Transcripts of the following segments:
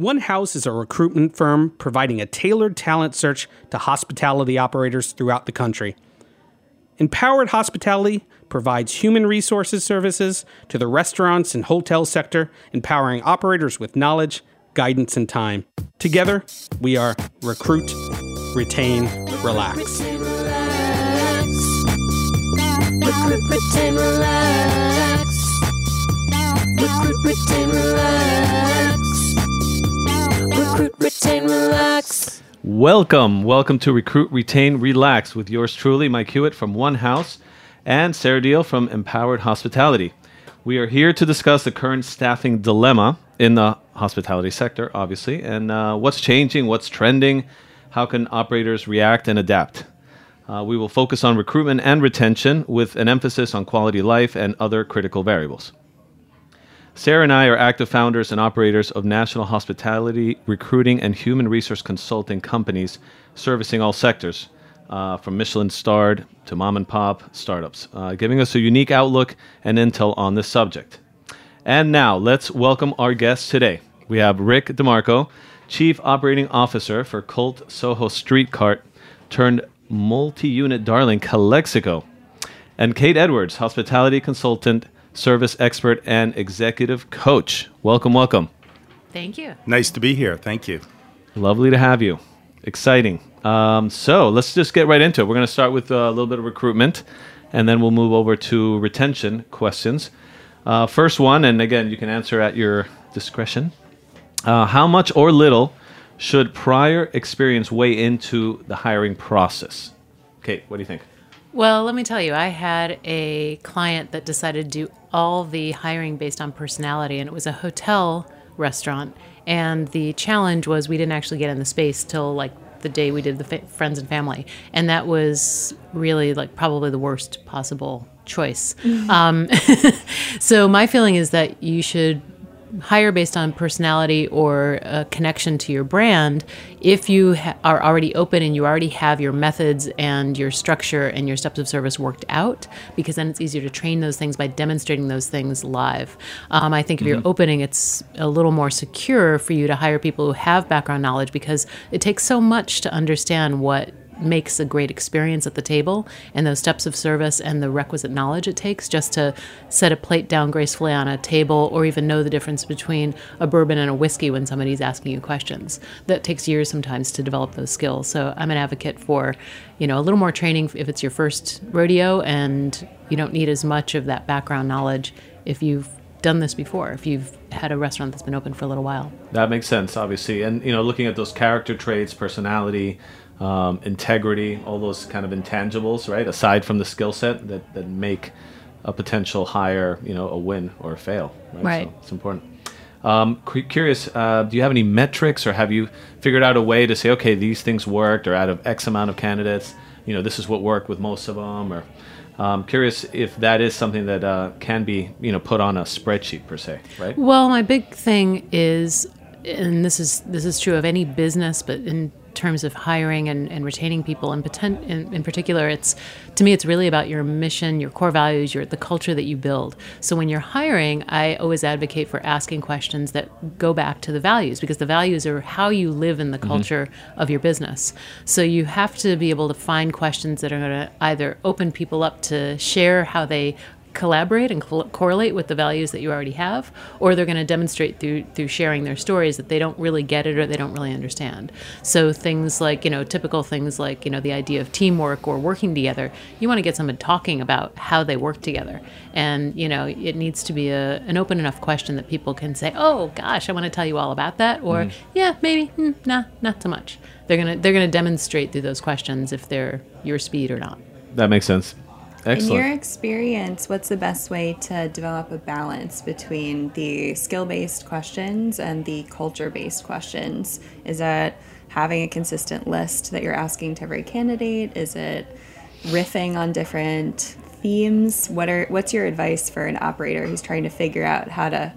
One House is a recruitment firm providing a tailored talent search to hospitality operators throughout the country. Empowered Hospitality provides human resources services to the restaurants and hotel sector, empowering operators with knowledge, guidance, and time. Together, we are Recruit, Retain, Relax. Recruit, retain, relax. Recruit, retain, relax. Recruit, retain, relax. Welcome, welcome to Recruit, Retain, Relax with yours truly, Mike Hewitt from One House and Sarah Deal from Empowered Hospitality. We are here to discuss the current staffing dilemma in the hospitality sector, obviously, and uh, what's changing, what's trending, how can operators react and adapt. Uh, we will focus on recruitment and retention with an emphasis on quality life and other critical variables. Sarah and I are active founders and operators of national hospitality, recruiting, and human resource consulting companies servicing all sectors, uh, from Michelin starred to mom and pop startups, uh, giving us a unique outlook and intel on this subject. And now, let's welcome our guests today. We have Rick DeMarco, Chief Operating Officer for Cult Soho Street Cart turned multi unit darling Calexico, and Kate Edwards, Hospitality Consultant service expert, and executive coach. Welcome, welcome. Thank you. Nice to be here. Thank you. Lovely to have you. Exciting. Um, so let's just get right into it. We're going to start with uh, a little bit of recruitment, and then we'll move over to retention questions. Uh, first one, and again, you can answer at your discretion. Uh, how much or little should prior experience weigh into the hiring process? Kate, what do you think? Well, let me tell you, I had a client that decided to do all the hiring based on personality, and it was a hotel restaurant. And the challenge was we didn't actually get in the space till like the day we did the fa- friends and family, and that was really like probably the worst possible choice. Um, so my feeling is that you should hire based on personality or a connection to your brand if you ha- are already open and you already have your methods and your structure and your steps of service worked out because then it's easier to train those things by demonstrating those things live. Um, i think if you're opening it's a little more secure for you to hire people who have background knowledge because it takes so much to understand what makes a great experience at the table and those steps of service and the requisite knowledge it takes just to set a plate down gracefully on a table or even know the difference between a bourbon and a whiskey when somebody's asking you questions. That takes years sometimes to develop those skills. So i'm an advocate for you know a little more training if it's your first rodeo and you don't need as much of that background knowledge if you've done this before if you've had a restaurant that's been open for a little while. That makes sense, obviously. And, you know, looking at those character traits, personality, um, integrity, all those kind of intangibles, right? Aside from the skill set that, that make a potential hire, you know, a win or a fail, right? Right. So it's important. Um, curious, uh, do you have any metrics or have you figured out a way to say, okay, these things worked or out of X amount of candidates, you know, this is what worked with most of them or um, curious if that is something that uh, can be, you know, put on a spreadsheet per se, right? Well, my big thing is, and this is this is true of any business, but in terms of hiring and, and retaining people in, poten- in in particular, it's to me it's really about your mission, your core values, your the culture that you build. So when you're hiring, I always advocate for asking questions that go back to the values because the values are how you live in the mm-hmm. culture of your business. So you have to be able to find questions that are going to either open people up to share how they collaborate and col- correlate with the values that you already have or they're going to demonstrate through through sharing their stories that they don't really get it or they don't really understand. So things like you know typical things like you know the idea of teamwork or working together you want to get someone talking about how they work together. And you know it needs to be a, an open enough question that people can say oh gosh i want to tell you all about that or yeah maybe hmm, nah not so much. They're going to they're going to demonstrate through those questions if they're your speed or not. That makes sense. Excellent. In your experience, what's the best way to develop a balance between the skill based questions and the culture based questions? Is it having a consistent list that you're asking to every candidate? Is it riffing on different themes? What are what's your advice for an operator who's trying to figure out how to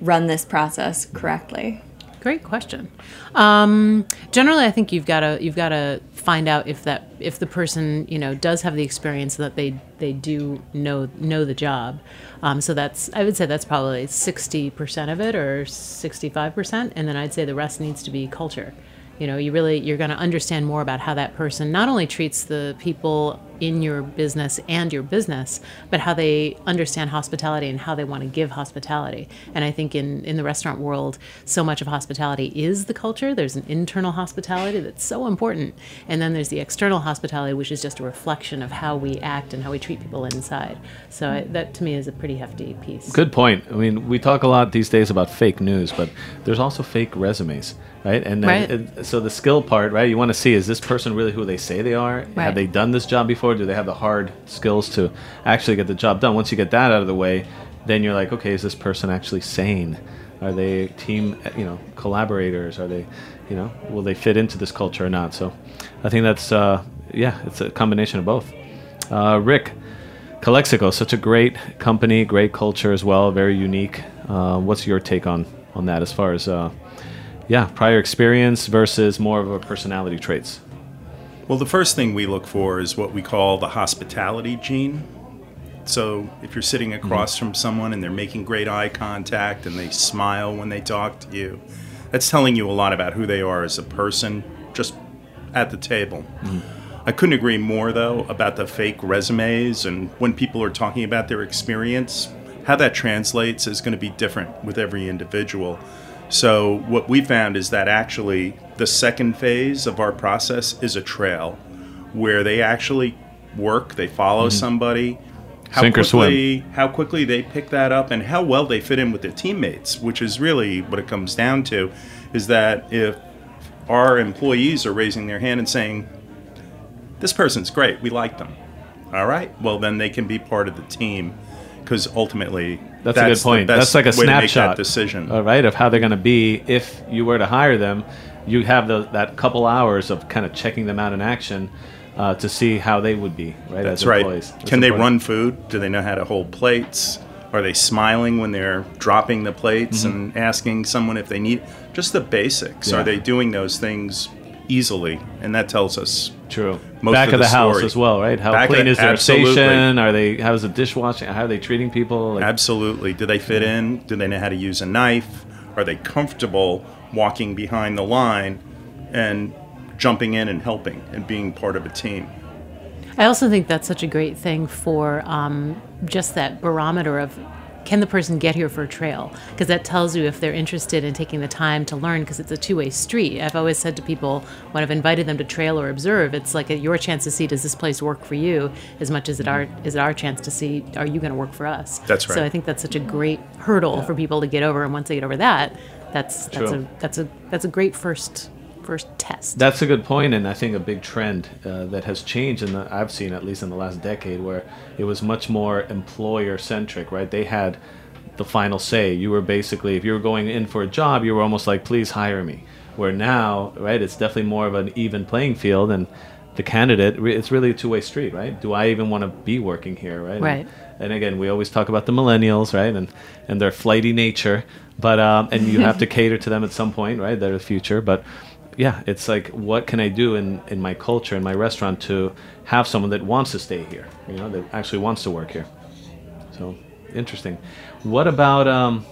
run this process correctly? Great question. Um, generally, I think you've got to you've got to find out if that if the person you know does have the experience that they they do know know the job. Um, so that's I would say that's probably sixty percent of it or sixty five percent, and then I'd say the rest needs to be culture. You know, you really you're going to understand more about how that person not only treats the people in your business and your business, but how they understand hospitality and how they want to give hospitality. And I think in, in the restaurant world, so much of hospitality is the culture. There's an internal hospitality that's so important. And then there's the external hospitality, which is just a reflection of how we act and how we treat people inside. So I, that to me is a pretty hefty piece. Good point. I mean, we talk a lot these days about fake news, but there's also fake resumes, right? And then, Right. uh, so the skill part, right? You want to see is this person really who they say they are? Right. Have they done this job before? Do they have the hard skills to actually get the job done? Once you get that out of the way, then you're like, okay, is this person actually sane? Are they team, you know, collaborators? Are they, you know, will they fit into this culture or not? So, I think that's, uh, yeah, it's a combination of both. Uh, Rick, Calexico, such a great company, great culture as well, very unique. Uh, what's your take on on that as far as, uh, yeah, prior experience versus more of a personality traits? Well, the first thing we look for is what we call the hospitality gene. So, if you're sitting mm-hmm. across from someone and they're making great eye contact and they smile when they talk to you, that's telling you a lot about who they are as a person just at the table. Mm-hmm. I couldn't agree more, though, about the fake resumes and when people are talking about their experience, how that translates is going to be different with every individual. So, what we found is that actually the second phase of our process is a trail where they actually work, they follow mm-hmm. somebody. How Sink or swim. quickly, how quickly they pick that up and how well they fit in with their teammates, which is really what it comes down to, is that if our employees are raising their hand and saying, this person's great. We like them. All right. Well, then they can be part of the team because ultimately That's, a good point. That's like a way to make snapshot that decision. all right, of how they're going to be if you were to hire them. You have the, that couple hours of kind of checking them out in action uh, to see how they would be, right? That's as right. employees. That's Can they run food? Do they know how to hold plates? Are they smiling when they're dropping the plates and asking someone if they need just the basics? Mm-hmm. Yeah. Are they doing those things easily? And that tells us True. most Back of of the the, house story. as well, right? How Back clean the- is their absolutely. station? Are they? How's the dishwashing? How are they treating people? Like, Absolutely. Do they fit in? Do they know how to use a knife? Are they comfortable walking behind the line and jumping in and helping and being part of a team? I also think that's such a great thing for um, just that barometer of can the person get here for a trail? Because that tells you if they're interested in taking the time to learn, because it's a two way street. I've always said to people when I've invited them to trail or observe, it's like a, your chance to see does this place work for you as much as it mm-hmm. our is it our chance to see are you going to work for us? That's right. So. I think that's such a great hurdle for people to get over, and once they get over that, that's that's True. a that's a that's a great first first test. That's a good point, and I think a big trend uh, that has changed, and I've seen at least in the last decade, where it was much more employer centric. Right? They had the final say. You were basically, if you were going in for a job, you were almost like, "Please hire me." Where now, right, it's definitely more of an even playing field, and the candidate, it's really a two way street, right? Do I even want to be working here, right? Right. And again, we always talk about the millennials, right, and and their flighty nature, but um, and you have to cater to them at some point, right? They're the future, but yeah, it's like what can I do in in my culture in my restaurant to have someone that wants to stay here, you know, that actually wants to work here. So interesting. What about um,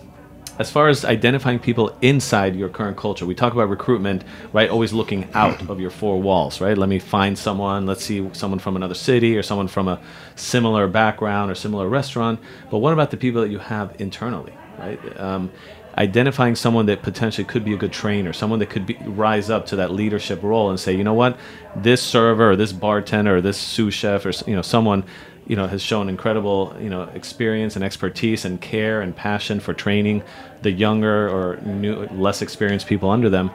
as far as identifying people inside your current culture? We talk about recruitment, right? Always looking out of your four walls, right? Let me find someone. Let's see someone from another city or someone from a similar background or similar restaurant. But what about the people that you have internally, right? Um, identifying someone that potentially could be a good trainer, someone that could be, rise up to that leadership role and say, you know what, this server or this bartender or this sous chef or you know someone you know has shown incredible you know experience and expertise and care and passion for training the younger or new, less experienced people under them.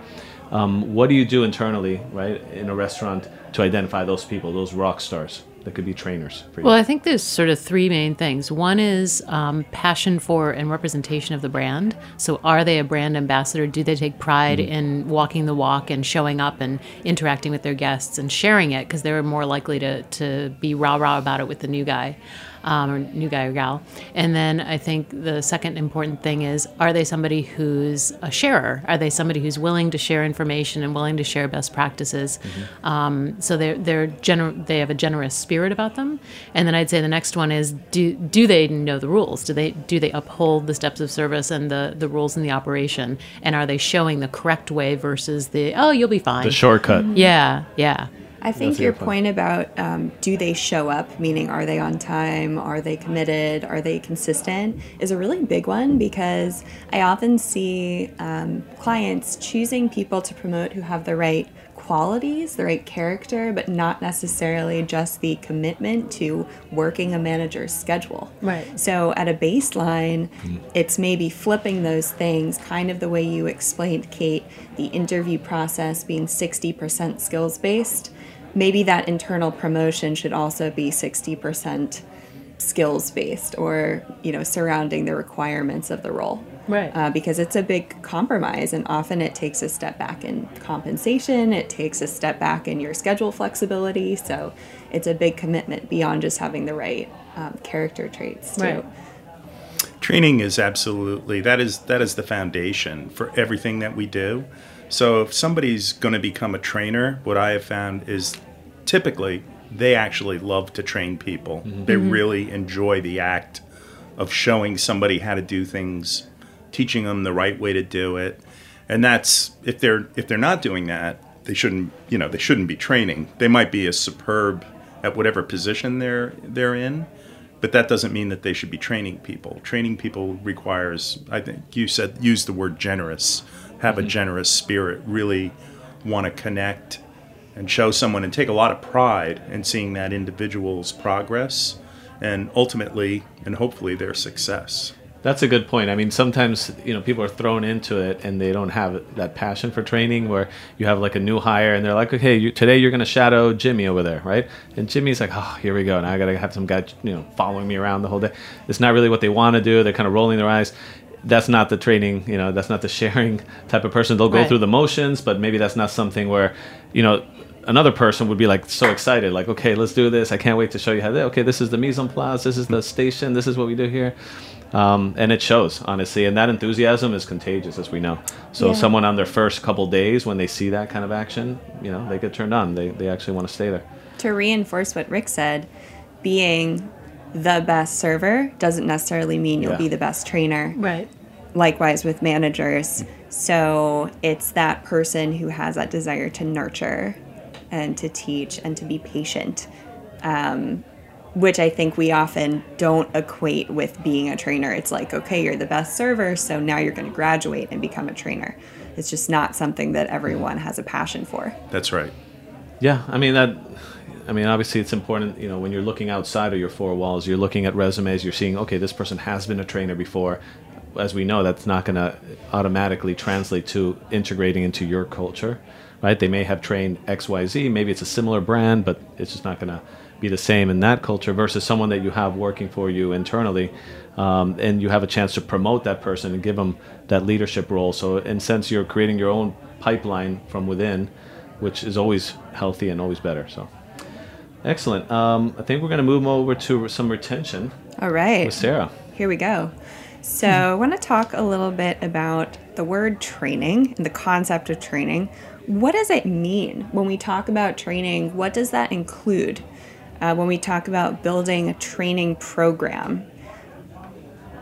Um, what do you do internally, right, in a restaurant to identify those people, those rock stars? That could be trainers for you? Well, I think there's sort of three main things. One is um, passion for and representation of the brand. So, are they a brand ambassador? Do they take pride in walking the walk and showing up and interacting with their guests and sharing it? Because they're more likely to, to be rah rah about it with the new guy. Um, or new guy or gal. And then I think the second important thing is are they somebody who's a sharer? Are they somebody who's willing to share information and willing to share best practices? Um, so they're, they're gener- they have a generous spirit about them. And then I'd say the next one is do, do they know the rules? Do they, do they uphold the steps of service and the, the rules in the operation? And are they showing the correct way versus the, oh, you'll be fine? the shortcut. yeah, yeah. I think That's your point. point about um, do they show up, meaning are they on time, are they committed, are they consistent, is a really big one because I often see um, clients choosing people to promote who have the right qualities, the right character, but not necessarily just the commitment to working a manager's schedule. Right. So at a baseline, it's maybe flipping those things, kind of the way you explained, Kate, the interview process being 60% skills based. Maybe that internal promotion should also be 60% skills based or, you know, surrounding the requirements of the role. Right. Uh, because it's a big compromise, and often it takes a step back in compensation, it takes a step back in your schedule flexibility. So it's a big commitment beyond just having the right um, character traits, too. Right. Training is absolutely that is that is the foundation for everything that we do. So if somebody's going to become a trainer, what I have found is typically they actually love to train people. They really enjoy the act of showing somebody how to do things, teaching them the right way to do it. And that's if they're if they're not doing that, they shouldn't, you know, they shouldn't be training. They might be a superb at whatever position they're they're in, but that doesn't mean that they should be training people. Training people requires, I think you said, use the word generous, have a mm-hmm. generous spirit, really want to connect and show someone and take a lot of pride in seeing that individual's progress and ultimately and hopefully their success. That's a good point. I mean, sometimes you know people are thrown into it and they don't have that passion for training. Where you have like a new hire and they're like, "Okay, you, today you're going to shadow Jimmy over there, right?" And Jimmy's like, "Oh, here we go. Now I got to have some guy, you know, following me around the whole day." It's not really what they want to do. They're kind of rolling their eyes. That's not the training, you know. That's not the sharing type of person. They'll go Right. through the motions, but maybe that's not something where, you know, another person would be like so excited, like, okay, let's do this. I can't wait to show you how. To, okay, this is the mise en place. This is the station. This is what we do here, um, and it shows honestly. And that enthusiasm is contagious, as we know. So Yeah. someone on their first couple days, when they see that kind of action, you know, they get turned on. They they actually want to stay there. to reinforce what Rick said, being the best server doesn't necessarily mean you'll Yeah. be the best trainer. Right. Likewise with managers. So it's that person who has that desire to nurture and to teach and to be patient, um, which I think we often don't equate with being a trainer. It's like, okay, you're the best server, so now you're going to graduate and become a trainer. It's just not something that everyone has a passion for. That's right. Yeah, I mean that. I mean, obviously, it's important. You know, when you're looking outside of your four walls, you're looking at resumes. You're seeing, okay, this person has been a trainer before. As we know, that's not going to automatically translate to integrating into your culture, right? They may have trained X, Y, Z. Maybe it's a similar brand, but it's just not going to be the same in that culture versus someone that you have working for you internally, um, and you have a chance to promote that person and give them that leadership role. So, in a sense, you're creating your own pipeline from within, which is always healthy and always better. So. Excellent. Um, I think we're going to move over to some retention All right. with Sarah. Here we go. So, I want to talk a little bit about the word training and the concept of training. What does it mean when we talk about training? What does that include? Uh, when we talk about building a training program,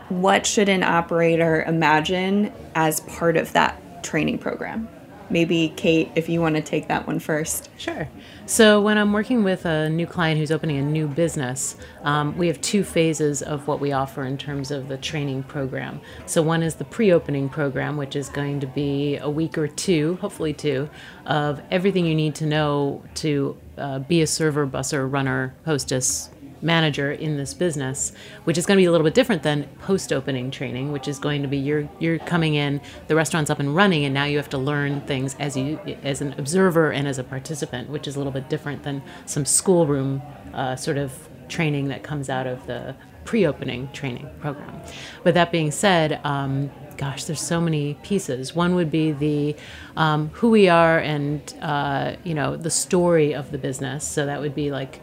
what should an operator imagine as part of that training program? Maybe, Kate, if you want to take that one first. Sure. So when I'm working with a new client who's opening a new business, um, we have two phases of what we offer in terms of the training program. So one is the pre-opening program, which is going to be a week or two, hopefully two, of everything you need to know to uh, be a server, busser, runner, hostess, manager in this business, which is going to be a little bit different than post-opening training, which is going to be you're you're coming in, the restaurant's up and running, and now you have to learn things as you as an observer and as a participant, which is a little bit different than some schoolroom uh, sort of training that comes out of the pre-opening training program. But that being said, um, gosh, there's so many pieces. One would be the um, who we are and uh, you know the story of the business. So that would be like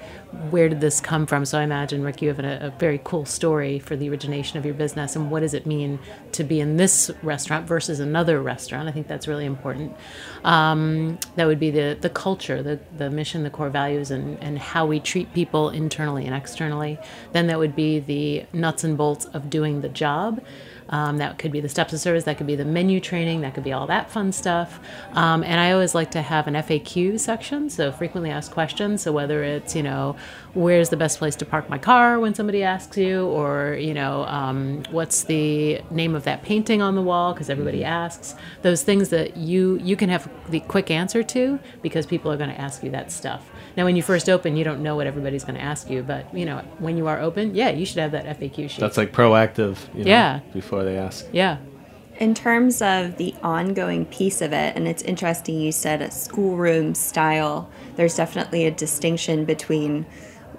where did this come from? So I imagine Rick, you have a, a very cool story for the origination of your business, and what does it mean to be in this restaurant versus another restaurant? I think that's really important. Um, that would be the the culture, the the mission, the core values, and and how we treat people internally and externally. Then that would be the nuts and bolts of doing the job. Um, that could be the steps of service, that could be the menu training, that could be all that fun stuff. Um, and I always like to have an FAQ section, so frequently asked questions. So whether it's, you know, where's the best place to park my car when somebody asks you, or, you know, um, what's the name of that painting on the wall, because everybody asks. Those things that you, you can have the quick answer to because people are going to ask you that stuff. Now, when you first open, you don't know what everybody's going to ask you, but, you know, when you are open, yeah, you should have that FAQ sheet. That's like proactive. You know, Yeah. Before they ask. yeah. In terms of the ongoing piece of it, and it's interesting you said a schoolroom style, there's definitely a distinction between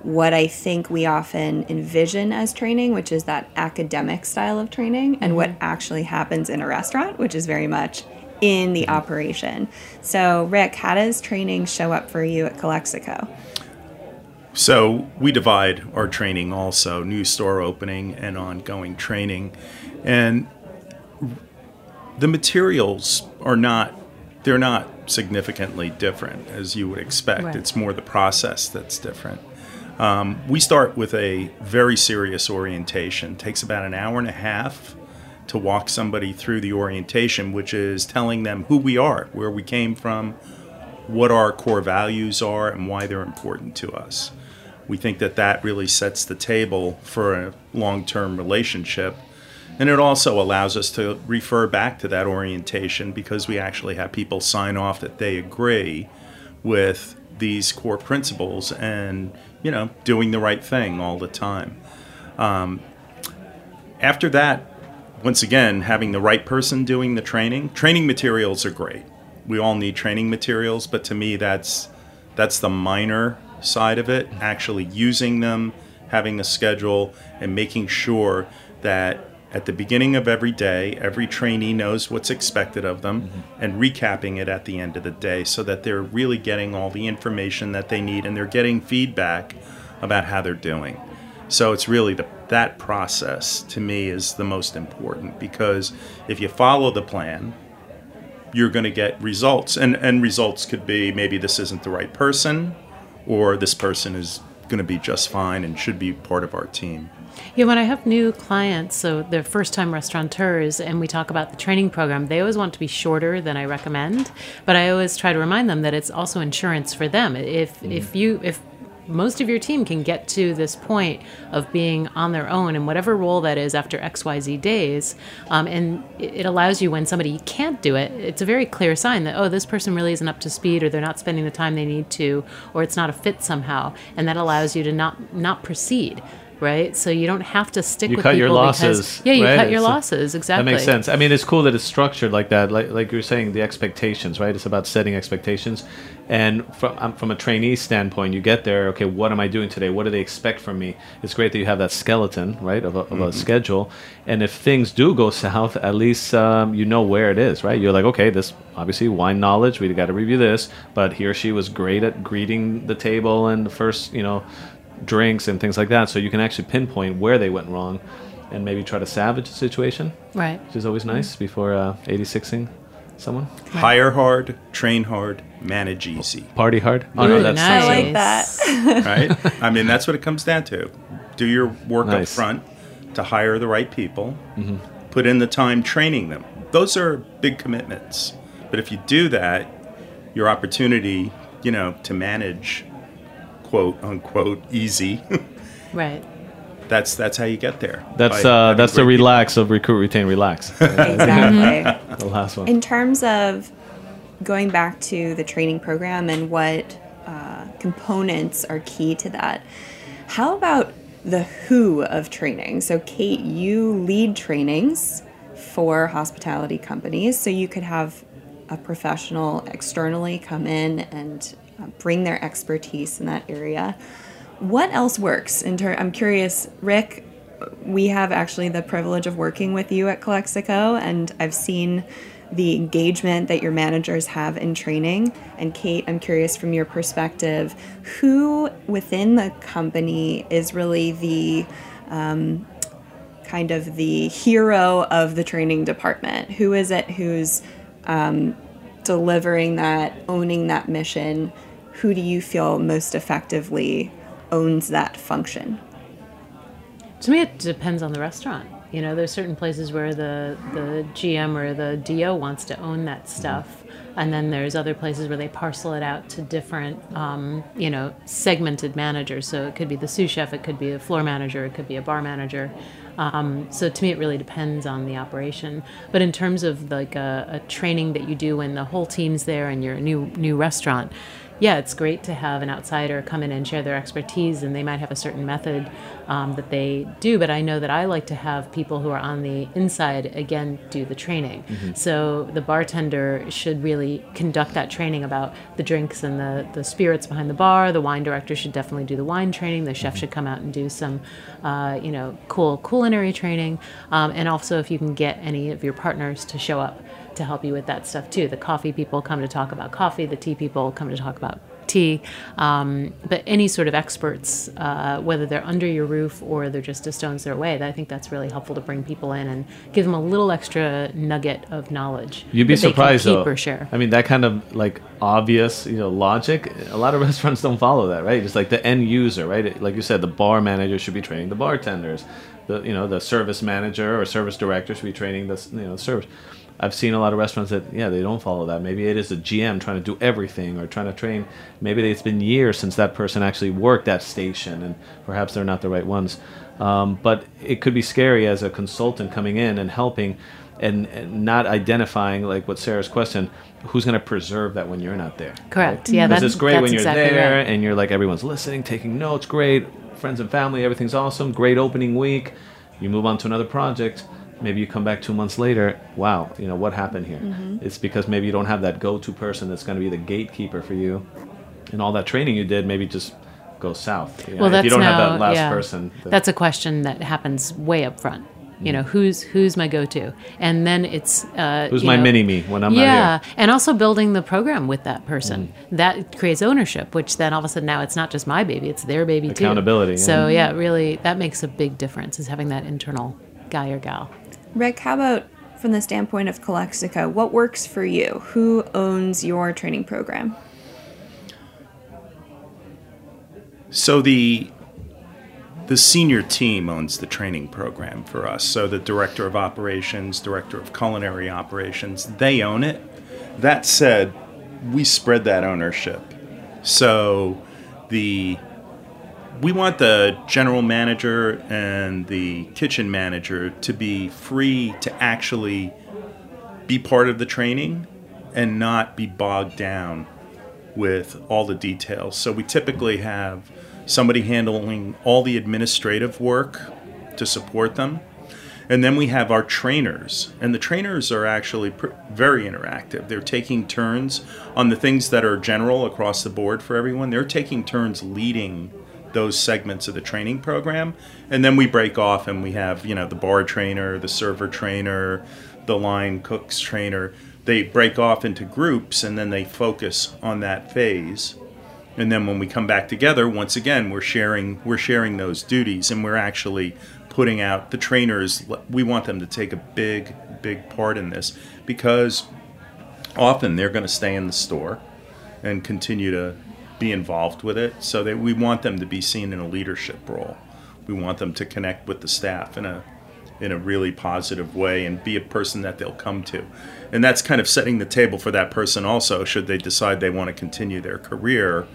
what I think we often envision as training, which is that academic style of training, and what mm-hmm. actually happens in a restaurant, which is very much in the mm-hmm. operation. So, Rick, how does training show up for you at Calexico? So we divide our training also new store opening and ongoing training. And the materials are not they're not significantly different as you would expect. Right. It's more the process that's different. Um, we start with a very serious orientation. It takes about an hour and a half to walk somebody through the orientation, which is telling them who we are, where we came from, what our core values are, and why they're important to us. We think that that really sets the table for a long term relationship. And it also allows us to refer back to that orientation because we actually have people sign off that they agree with these core principles and, you know, doing the right thing all the time. Um, after that, once again, having the right person doing the training, training materials are great. We all need training materials, but to me, that's that's the minor side of it. Actually using them, having a schedule, and making sure that at the beginning of every day, every trainee knows what's expected of them, mm-hmm. and recapping it at the end of the day, so that they're really getting all the information that they need, and they're getting feedback about how they're doing. So it's really the, that process to me is the most important because if you follow the plan, you're going to get results. And, and results could be maybe this isn't the right person or this person is going to be just fine and should be part of our team. Yeah, when I have new clients, so they're first time restaurateurs, and we talk about the training program, they always want to be shorter than I recommend. But I always try to remind them that it's also insurance for them. If if mm-hmm. you if most of your team can get to this point of being on their own in whatever role that is after XYZ days. Um, and it allows you when somebody can't do it, it's a very clear sign that, oh, this person really isn't up to speed or they're not spending the time they need to or it's not a fit somehow. And that allows you to not, not proceed. Right, so you don't have to stick You with cut your people because- losses, yeah, you right? cut your losses exactly. That makes sense. I mean, it's cool that it's structured like that. Like, like you were saying, the expectations, right? It's about setting expectations. And from, um, from a trainee standpoint, you get there, okay, what am I doing today? What do they expect from me? It's great that you have that skeleton, right, of a, of a schedule. And if things do go south, at least um, you know where it is, right? You're like, okay, this obviously wine knowledge, we got to review this, but he or she was great at greeting the table and the first, you know, drinks and things like that. So you can actually pinpoint where they went wrong and maybe try to salvage the situation Right. which is always nice before uh, 86ing someone. Hire hard, train hard, manage easy. Party hard. Oh, Ooh, that's nice. I like that. right? I mean, that's what it comes down to. Do your work up front to hire the right people, mm-hmm. put in the time training them. Those are big commitments. But if you do that, your opportunity, you know, to manage, quote unquote, easy, Right. That's that's how you get there. That's uh, that's the great people. relax of recruit, retain, relax. exactly. the last one. In terms of going back to the training program and what uh, components are key to that, how about the who of training? So, Kate, you lead trainings for hospitality companies, so you could have a professional externally come in and uh, bring their expertise in that area. What else works in ter- i'm curious rick we have actually the privilege of working with you at Calexico, and I've seen the engagement that your managers have in training. And Kate, I'm curious from your perspective, who within the company is really the um, kind of the hero of the training department? Who is it who's um, delivering that, owning that mission? Who do you feel most effectively owns that function? To me, it depends on the restaurant. You know, there's certain places where the the GM or the DO wants to own that stuff, and then there's other places where they parcel it out to different, um, you know, segmented managers. So it could be the sous chef, it could be a floor manager, it could be a bar manager. Um, so to me, it really depends on the operation. But in terms of like a, a training that you do when the whole team's there and you're a new new restaurant, yeah, it's great to have an outsider come in and share their expertise, and they might have a certain method um, that they do. But I know that I like to have people who are on the inside again do the training. So the bartender should really conduct that training about the drinks and the, the spirits behind the bar. The wine director should definitely do the wine training. The chef should come out and do some, uh, you know, cool culinary training. Um, and also, if you can get any of your partners to show up to help you with that stuff too. The coffee people come to talk about coffee. The tea people come to talk about tea. Um, but any sort of experts, uh, whether they're under your roof or they're just a stone's throw away, I think that's really helpful to bring people in and give them a little extra nugget of knowledge. You'd be that they can surprised though. I mean, that kind of like obvious, you know, logic. A lot of restaurants don't follow that, right? Just like the end user, right? Like you said, the bar manager should be training the bartenders. The you know the service manager or service director should be training the you know the service. I've seen a lot of restaurants that yeah they don't follow that. Maybe it is a GM trying to do everything or trying to train. Maybe it's been years since that person actually worked that station, and perhaps they're not the right ones. Um, but it could be scary as a consultant coming in and helping, and, and not identifying like what Sarah's question: who's going to preserve that when you're not there? Correct. Yeah, because that's it's great when you're exactly there right. and you're like everyone's listening, taking notes. Great, friends and family, everything's awesome. Great opening week. You move on to another project. Maybe you come back two months later. Wow, you know what happened here? Mm-hmm. It's because maybe you don't have that go-to person that's going to be the gatekeeper for you, and all that training you did maybe just goes south. You know, well, if that's you don't now, have that last yeah, person. that- That's a question that happens way up front. You know, who's who's my go-to, and then it's uh, Who's my know- mini me when I'm yeah, not here? and also building the program with that person Mm-hmm. that creates ownership, which then all of a sudden now it's not just my baby; it's their baby too. Accountability, So yeah. yeah, really, that makes a big difference. Is having that internal guy or gal. Rick, how about from the standpoint of Calexico, what works for you? Who owns your training program? So the the senior team owns the training program for us. So the director of operations, director of culinary operations, they own it. That said, we spread that ownership. So the we want the general manager and the kitchen manager to be free to actually be part of the training and not be bogged down with all the details. So we typically have somebody handling all the administrative work to support them. And then we have our trainers, and the trainers are actually pr- very interactive. They're taking turns on the things that are general across the board for everyone. They're taking turns leading those segments of the training program, and then we break off and we have you know the bar trainer, the server trainer, the line cooks trainer. They break off into groups, and then they focus on that phase. And then when we come back together once again we're sharing we're sharing those duties and we're actually putting out the trainers. We want them to take a big big part in this because often they're going to stay in the store and continue to be involved with it so that we want them to be seen in a leadership role we want them to connect with the staff in a in a really positive way and be a person that they'll come to. And that's kind of setting the table for that person also, should they decide they want to continue their career.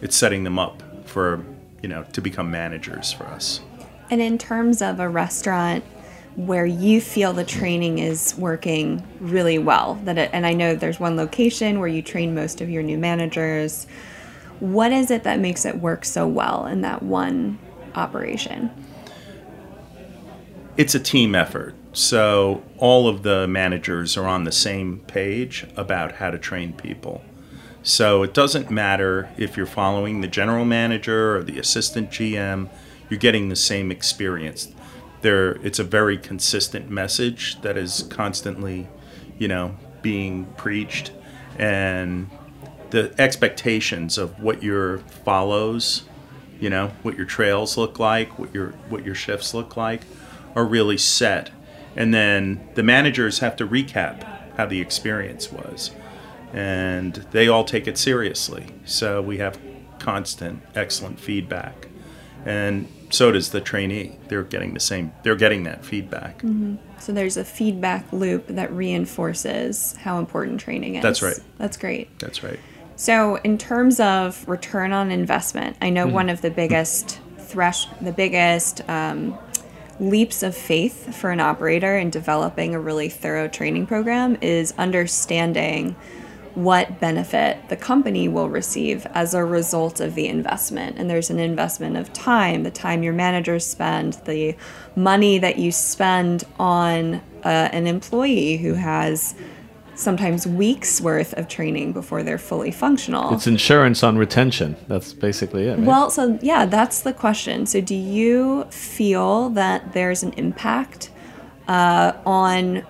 It's setting them up for, you know, to become managers for us. And in terms of a restaurant where you feel the training is working really well, that it, and I know there's one location where you train most of your new managers. What is it that makes it work so well in that one operation? it's a team effort. So all of the managers are on the same page about how to train people. So it doesn't matter if you're following the general manager or the assistant GM, you're getting the same experience. There, it's a very consistent message that is constantly, you know, being preached, and the expectations of what your follows, you know, what your trails look like, what your what your shifts look like, are really set, and then the managers have to recap how the experience was and they all take it seriously. So we have constant, excellent feedback, and so does the trainee. They're getting the same. They're getting that feedback. Mm-hmm. So there's a feedback loop that reinforces how important training is. That's right. That's great. That's right. So, in terms of return on investment, I Mm-hmm. know one of the biggest thresh, the biggest um, leaps of faith for an operator in developing a really thorough training program is understanding what benefit the company will receive as a result of the investment. And there's an investment of time, the time your managers spend, the money that you spend on uh, an employee who has sometimes weeks worth of training before they're fully functional. It's insurance on retention. That's basically it. Right? Well, so yeah, that's the question. So, do you feel that there's an impact uh, on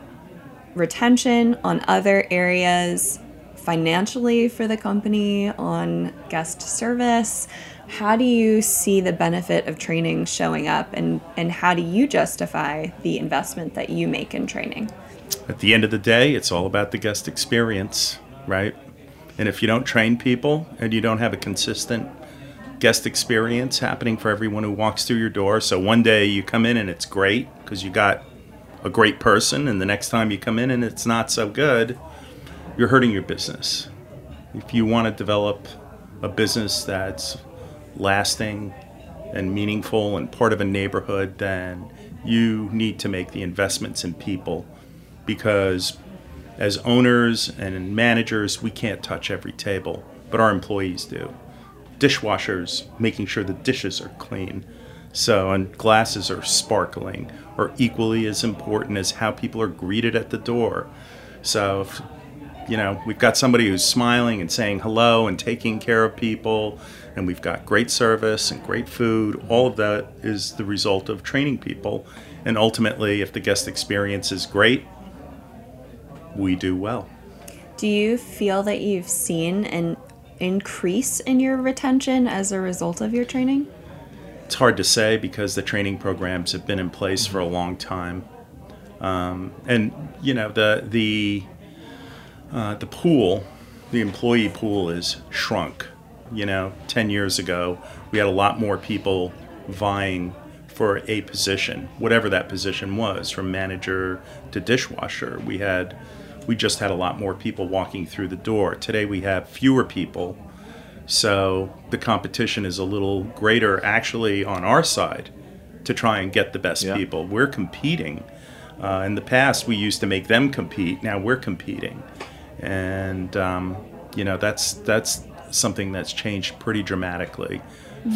retention, on other areas, financially for the company, on guest service? How do you see the benefit of training showing up, and, and how do you justify the investment that you make in training? At the end of the day, it's all about the guest experience, right? And if you don't train people and you don't have a consistent guest experience happening for everyone who walks through your door, so one day you come in and it's great because you got a great person, and the next time you come in and it's not so good, you're hurting your business. If you want to develop a business that's lasting and meaningful and part of a neighborhood, then you need to make the investments in people because as owners and managers, we can't touch every table, but our employees do. Dishwashers, making sure the dishes are clean. So, and glasses are sparkling, are equally as important as how people are greeted at the door. So, if, you know, we've got somebody who's smiling and saying hello and taking care of people, and we've got great service and great food. All of that is the result of training people. And ultimately, if the guest experience is great, we do well. Do you feel that you've seen an increase in your retention as a result of your training? It's hard to say because the training programs have been in place for a long time, um, and you know the the uh, the pool, the employee pool is shrunk. You know, ten years ago we had a lot more people vying for a position, whatever that position was, from manager to dishwasher. We had we just had a lot more people walking through the door. Today we have fewer people so the competition is a little greater actually on our side to try and get the best Yeah. people. We're competing. Uh, in the past, we used to make them compete. Now we're competing, and um, you know that's that's something that's changed pretty dramatically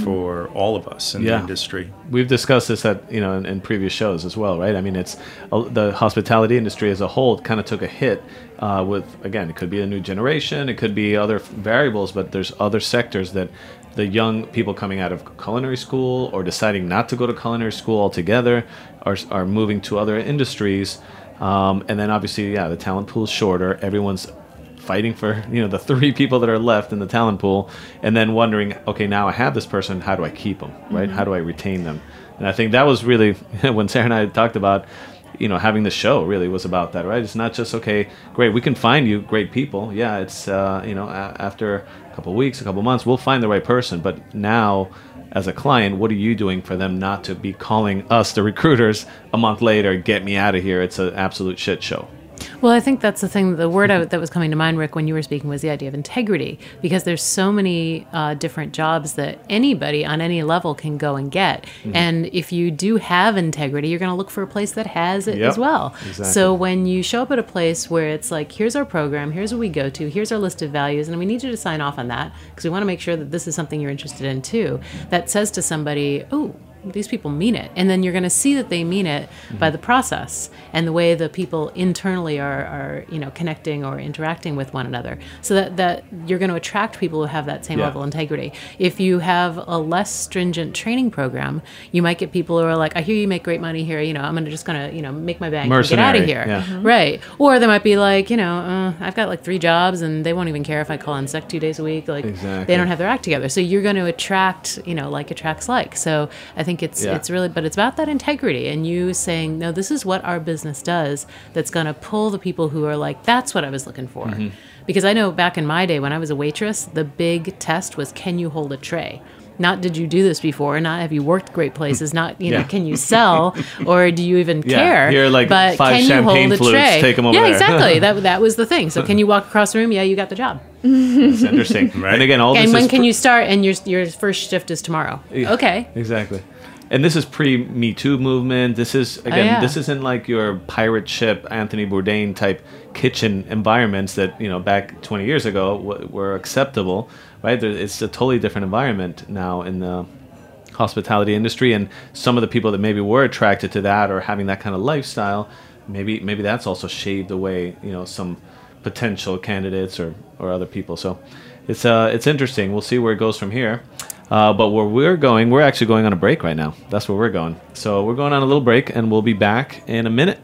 for all of us in Yeah. the industry. We've discussed this at you know in, in previous shows as well, right? I mean, it's uh, the hospitality industry as a whole kind of took a hit uh, with again, it could be a new generation, it could be other variables, but there's other sectors that the young people coming out of culinary school or deciding not to go to culinary school altogether are are moving to other industries, um, and then obviously, yeah, the talent pool is shorter. Everyone's fighting for you know the three people that are left in the talent pool and then wondering okay now i have this person how do i keep them right? How do i retain them? And i think that was really when sarah and i talked about you know having the show really was about that right? It's not just okay great we can find you great people. Yeah it's uh, you know a- after a couple weeks a couple months we'll find the right person. But now as a client what are you doing for them not to be calling us the recruiters a month later get me out of here? It's an absolute shit show Well, I think that's the thing. The word I, that was coming to mind, Rick, when you were speaking, was the idea of integrity, because there's so many uh, different jobs that anybody on any level can go and get. Mm-hmm. And if you do have integrity, you're going to look for a place that has it Yep, as well. exactly. So when you show up at a place where it's like, here's our program, here's what we go to, here's our list of values, and we need you to sign off on that because we want to make sure that this is something you're interested in too. That says to somebody, oh. These people mean it. And then you're going to see that they mean it by the process and the way the people internally are, are, you know, connecting or interacting with one another. So that, that you're going to attract people who have that same Yeah. level of integrity. If you have a less stringent training program, you might get people who are like, I hear you make great money here. You know, I'm gonna just going to, you know, make my bank and get out of here. yeah. Right. Or they might be like, you know, uh, I've got like three jobs and they won't even care if I call in sick two days a week. Like Exactly. they don't have their act together. So you're going to attract, you know, like attracts like. So I think it's Yeah. it's really, but it's about that integrity and you saying, no, this is what our business does. That's going to pull the people who are like, that's what I was looking for. Mm-hmm. Because I know back in my day when I was a waitress, the big test was, can you hold a tray? Not did you do this before? Not have you worked great places? Not you know can you sell or do you even Yeah, care? here like, but five can you champagne flutes, Take them over yeah, there. exactly. that that was the thing. So can you walk across the room? Yeah, you got the job. It's interesting. Right. And again, all and this when can pr- you start? And your your first shift is tomorrow. Yeah, Okay. Exactly. And this is pre Me Too movement. This is again. yeah. This isn't like your pirate ship Anthony Bourdain type kitchen environments that you know back 20 years ago w- were acceptable, right? There, it's a totally different environment now in the hospitality industry, and some of the people that maybe were attracted to that or having that kind of lifestyle, maybe maybe that's also shaved away, you know, some potential candidates or or other people. So it's uh it's interesting. We'll see where it goes from here. Uh, but where we're going, we're actually going on a break right now. That's where we're going. So we're going on a little break, and we'll be back in a minute.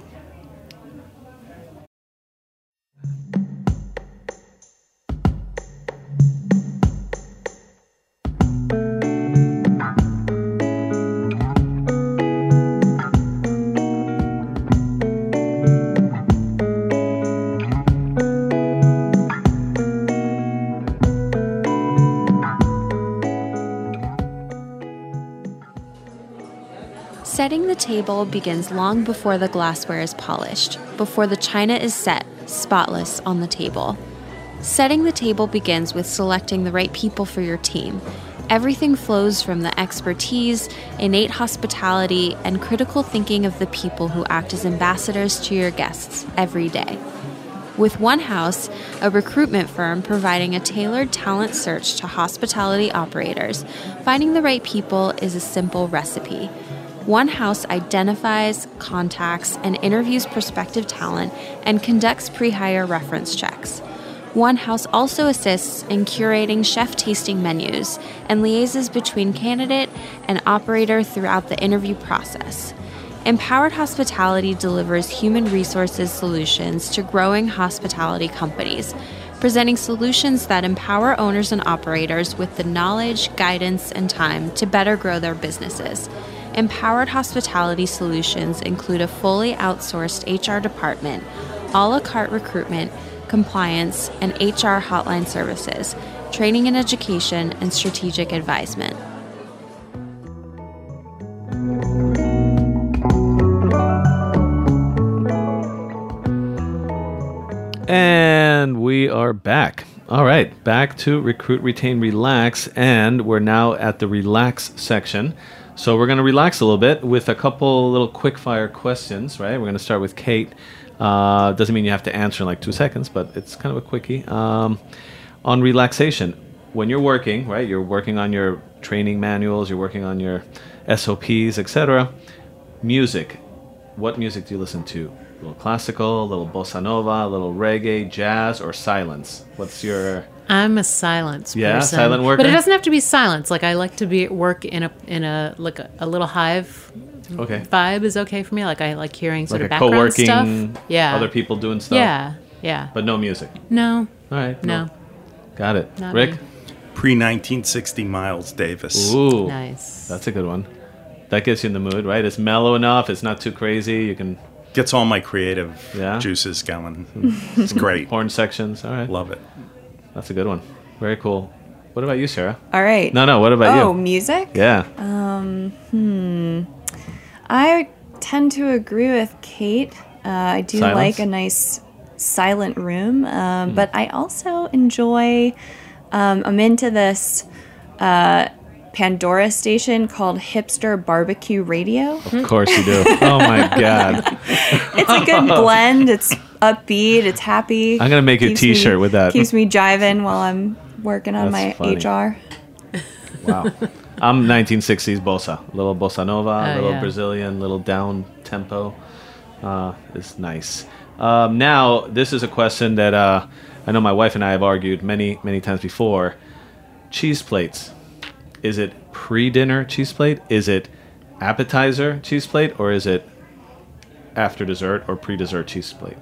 Setting the table begins long before the glassware is polished, before the china is set, spotless, on the table. Setting the table begins with selecting the right people for your team. Everything flows from the expertise, innate hospitality, and critical thinking of the people who act as ambassadors to your guests every day. With One House, a recruitment firm providing a tailored talent search to hospitality operators, finding the right people is a simple recipe. One House identifies, contacts, and interviews prospective talent and conducts pre hire reference checks. One House also assists in curating chef tasting menus and liaises between candidate and operator throughout the interview process. Empowered Hospitality delivers human resources solutions to growing hospitality companies, presenting solutions that empower owners and operators with the knowledge, guidance, and time to better grow their businesses. Empowered Hospitality solutions include a fully outsourced HR department, a la carte recruitment, compliance, and HR hotline services, training and education, and strategic advisement. And we are back. All right, back to recruit, retain, relax, and we're now at the relax section. So we're going to relax a little bit with a couple little quick fire questions, right? We're going to start with Kate. Uh, doesn't mean you have to answer in like two seconds, but it's kind of a quickie. Um, on relaxation, when you're working, right? You're working on your training manuals, you're working on your SOPs, etc. Music. What music do you listen to? A little classical, a little bossa nova, a little reggae, jazz, or silence? What's your I'm a silence Yeah, person. silent worker? But it doesn't have to be silence. Like I like to be at work in a in a like a, a little hive okay? vibe is okay for me. Like I like hearing sort Like of a background co-working, stuff. Yeah. other people doing stuff. Yeah. Yeah. but no music. no. All right, No. got it. Not Rick. Pre 1960 Miles Davis. ooh, Nice. that's a good one. That gets you in the mood, right? It's mellow enough. It's not too crazy. You can Gets all my creative Yeah? juices going. It's great. horn sections. All right, Love it. That's a good one. Very cool. What about you, Sarah? All right. No, no. What about oh, you? Oh, music? Yeah. Um. Hmm. I tend to agree with Kate. Uh, I do Silence? like a nice silent room, um, but I also enjoy. Um, I'm into this uh, Pandora station called Hipster Barbecue Radio. Of course you do. oh my god. It's a good blend. It's upbeat. It's happy. I'm gonna make you a Keeps me- T-shirt with that. Keeps me jiving while I'm working on That's my funny. HR. Wow. I'm 1960s bossa, little bossa nova, Oh, little yeah. Brazilian, little down tempo. Uh, it's nice. Um, now, this is a question that uh, I know my wife and I have argued many, many times before. Cheese plates. Is it pre-dinner cheese plate? Is it appetizer cheese plate, or is it after dessert or pre-dessert cheese plate?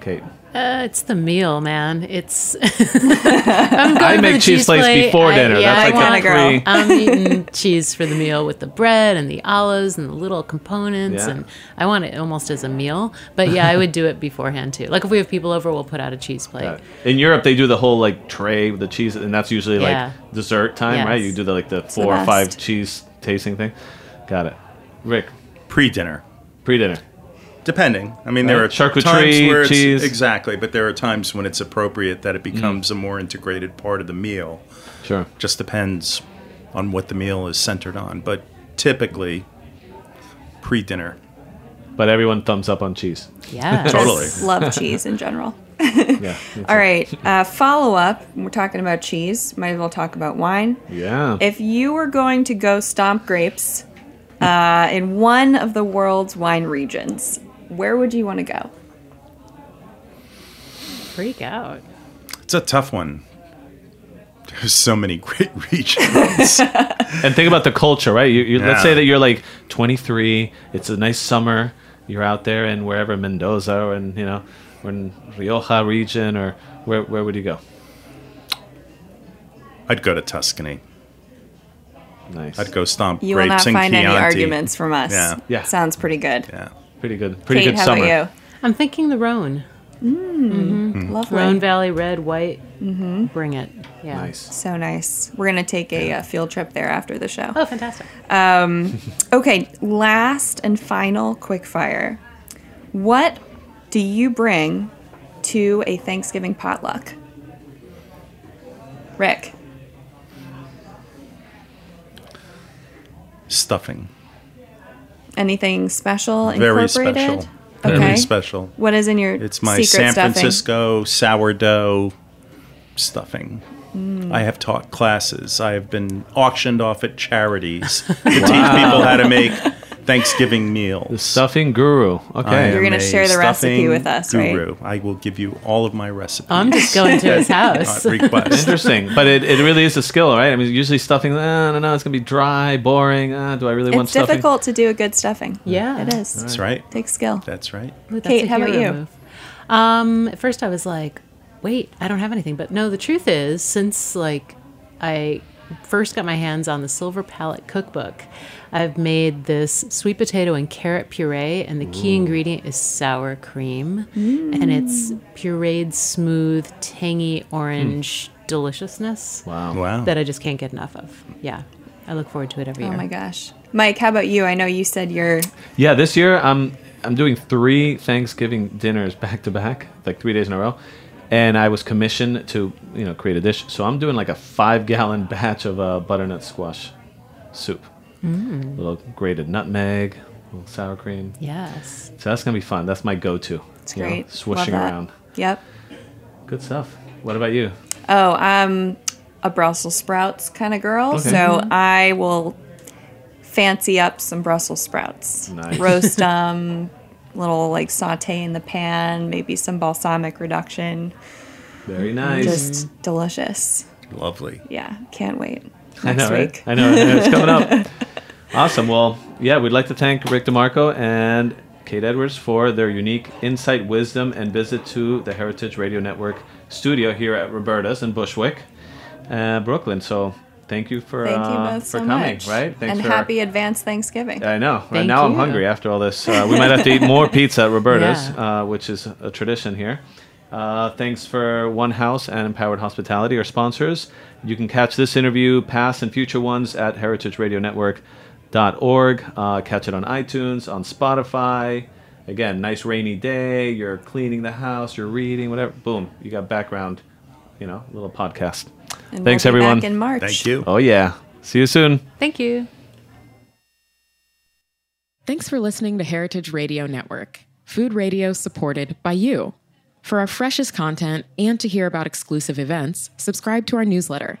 Kate. Uh, it's the meal, man. It's. I'm going I make the cheese plates plate. before I- dinner. yeah, That's I like want- a kinda girl. pre. I'm eating cheese for the meal with the bread and the olives and the little components, Yeah. and I want it almost as a meal. But yeah, I would do it beforehand too. Like if we have people over, we'll put out a cheese plate. In Europe, they do the whole like tray with the cheese, and that's usually Yeah. like dessert time, right? You do the like the the four or five cheese tasting thing. Got it. Rick, Pre-dinner. pre-dinner. Depending. I mean, there Right. are Charcuterie, times where it's, cheese. exactly, but there are times when it's appropriate that it Mm. becomes a more integrated part of the meal. Sure. Just depends on what the meal is centered on, but typically pre-dinner. But everyone thumbs up on cheese. Yeah, Totally. Love cheese in general. Yeah. All right. Uh, follow up. We're talking about cheese. Might as well talk about wine. Yeah. If you were going to go stomp grapes uh, in one of the world's wine regions, where would you want to go? freak out. It's a tough one. There's so many great regions. and think about the culture, right? You, you, Let's say that you're like 23. It's a nice summer. You're out there in wherever Mendoza, or in you know, or in Rioja region, or where where would you go? I'd go to Tuscany. Nice. I'd go stomp You will not and find any arguments from us. Yeah. Yeah. Sounds pretty good. Yeah. Pretty good. Pretty Kate, good how summer. about I'm thinking the Rhone, Mm. you? Lovely. Rhone Valley, red, white. Mm-hmm. Bring it. Yeah. Nice. So nice. We're going to take a, uh field trip there after the show. Oh, fantastic. Okay, last and final quick fire. What do you bring to a Thanksgiving potluck? Rick. Stuffing. Anything special Very incorporated? special. Okay. Very special. What is in your It's my secret San stuffing? Francisco sourdough stuffing. Mm. I have taught classes. I have been auctioned off at charities to teach people how to make Thanksgiving meals. The stuffing guru. Okay. You're gonna share the recipe with us, right? guru. I will give you all of my recipes. I'm just going to his house. Request. Interesting, but it, it really is a skill, right? I mean, usually stuffing, uh, no, no, it's gonna be dry, boring. Uh, do I really want It's stuffing? difficult to do a good stuffing. Yeah. It is. That's right. Takes skill. That's right. Ooh, that's Kate, a how about you? Um, at first I was like, wait, I don't have anything. But no, the truth is, since like I first got my hands on the Silver Palate cookbook, I've made this sweet potato and carrot puree, and the key ingredient is sour cream, and it's pureed, smooth, tangy orange deliciousness Wow. Wow. that I just can't get enough of. Yeah, I look forward to it every Oh year. Oh my gosh. Mike, how about you? I know you said you're Yeah, this year I'm I'm doing three Thanksgiving dinners back to back, like three days in a row, and I was commissioned to you know create a dish. So I'm doing like a five gallon batch of uh, butternut squash soup, Mm. little grated nutmeg, little sour cream. Yes. So that's gonna be fun. That's my go-to. it's you know, great. swooshing Love that. around. Yep. Good stuff. What about you? Oh, I'm a Brussels sprouts kind of girl, Okay. so I will fancy up some Brussels sprouts. Nice. Roast them, little like saute in the pan, maybe some balsamic reduction. Very nice. Just delicious. Lovely. Yeah, can't wait. I Next know, right? week. I know. I know. It's coming up. awesome. Well, yeah, we'd like to thank Rick DeMarco and Kate Edwards for their unique insight, wisdom, and visit to the Heritage Radio Network studio here at Roberta's in Bushwick, uh, Brooklyn. So thank you for Thank you uh, both for so coming. much. Right? Thanks and for happy advanced Thanksgiving. I know. Right Thank now I'm hungry after all this. Uh, we might have to eat more pizza at Roberta's, Yeah. uh, which is a tradition here. Uh, thanks for One House and Empowered Hospitality, our sponsors. You can catch this interview, past and future ones, at heritageradionetwork.org. Uh, catch it on iTunes, on Spotify. Again, nice rainy day. You're cleaning the house. You're reading, whatever. Boom, you got background. You know, little podcast. And Thanks, we'll be everyone. Back in March. Thank you. Oh yeah. See you soon. Thank you. Thanks for listening to Heritage Radio Network, food radio supported by you. For our freshest content and to hear about exclusive events, subscribe to our newsletter.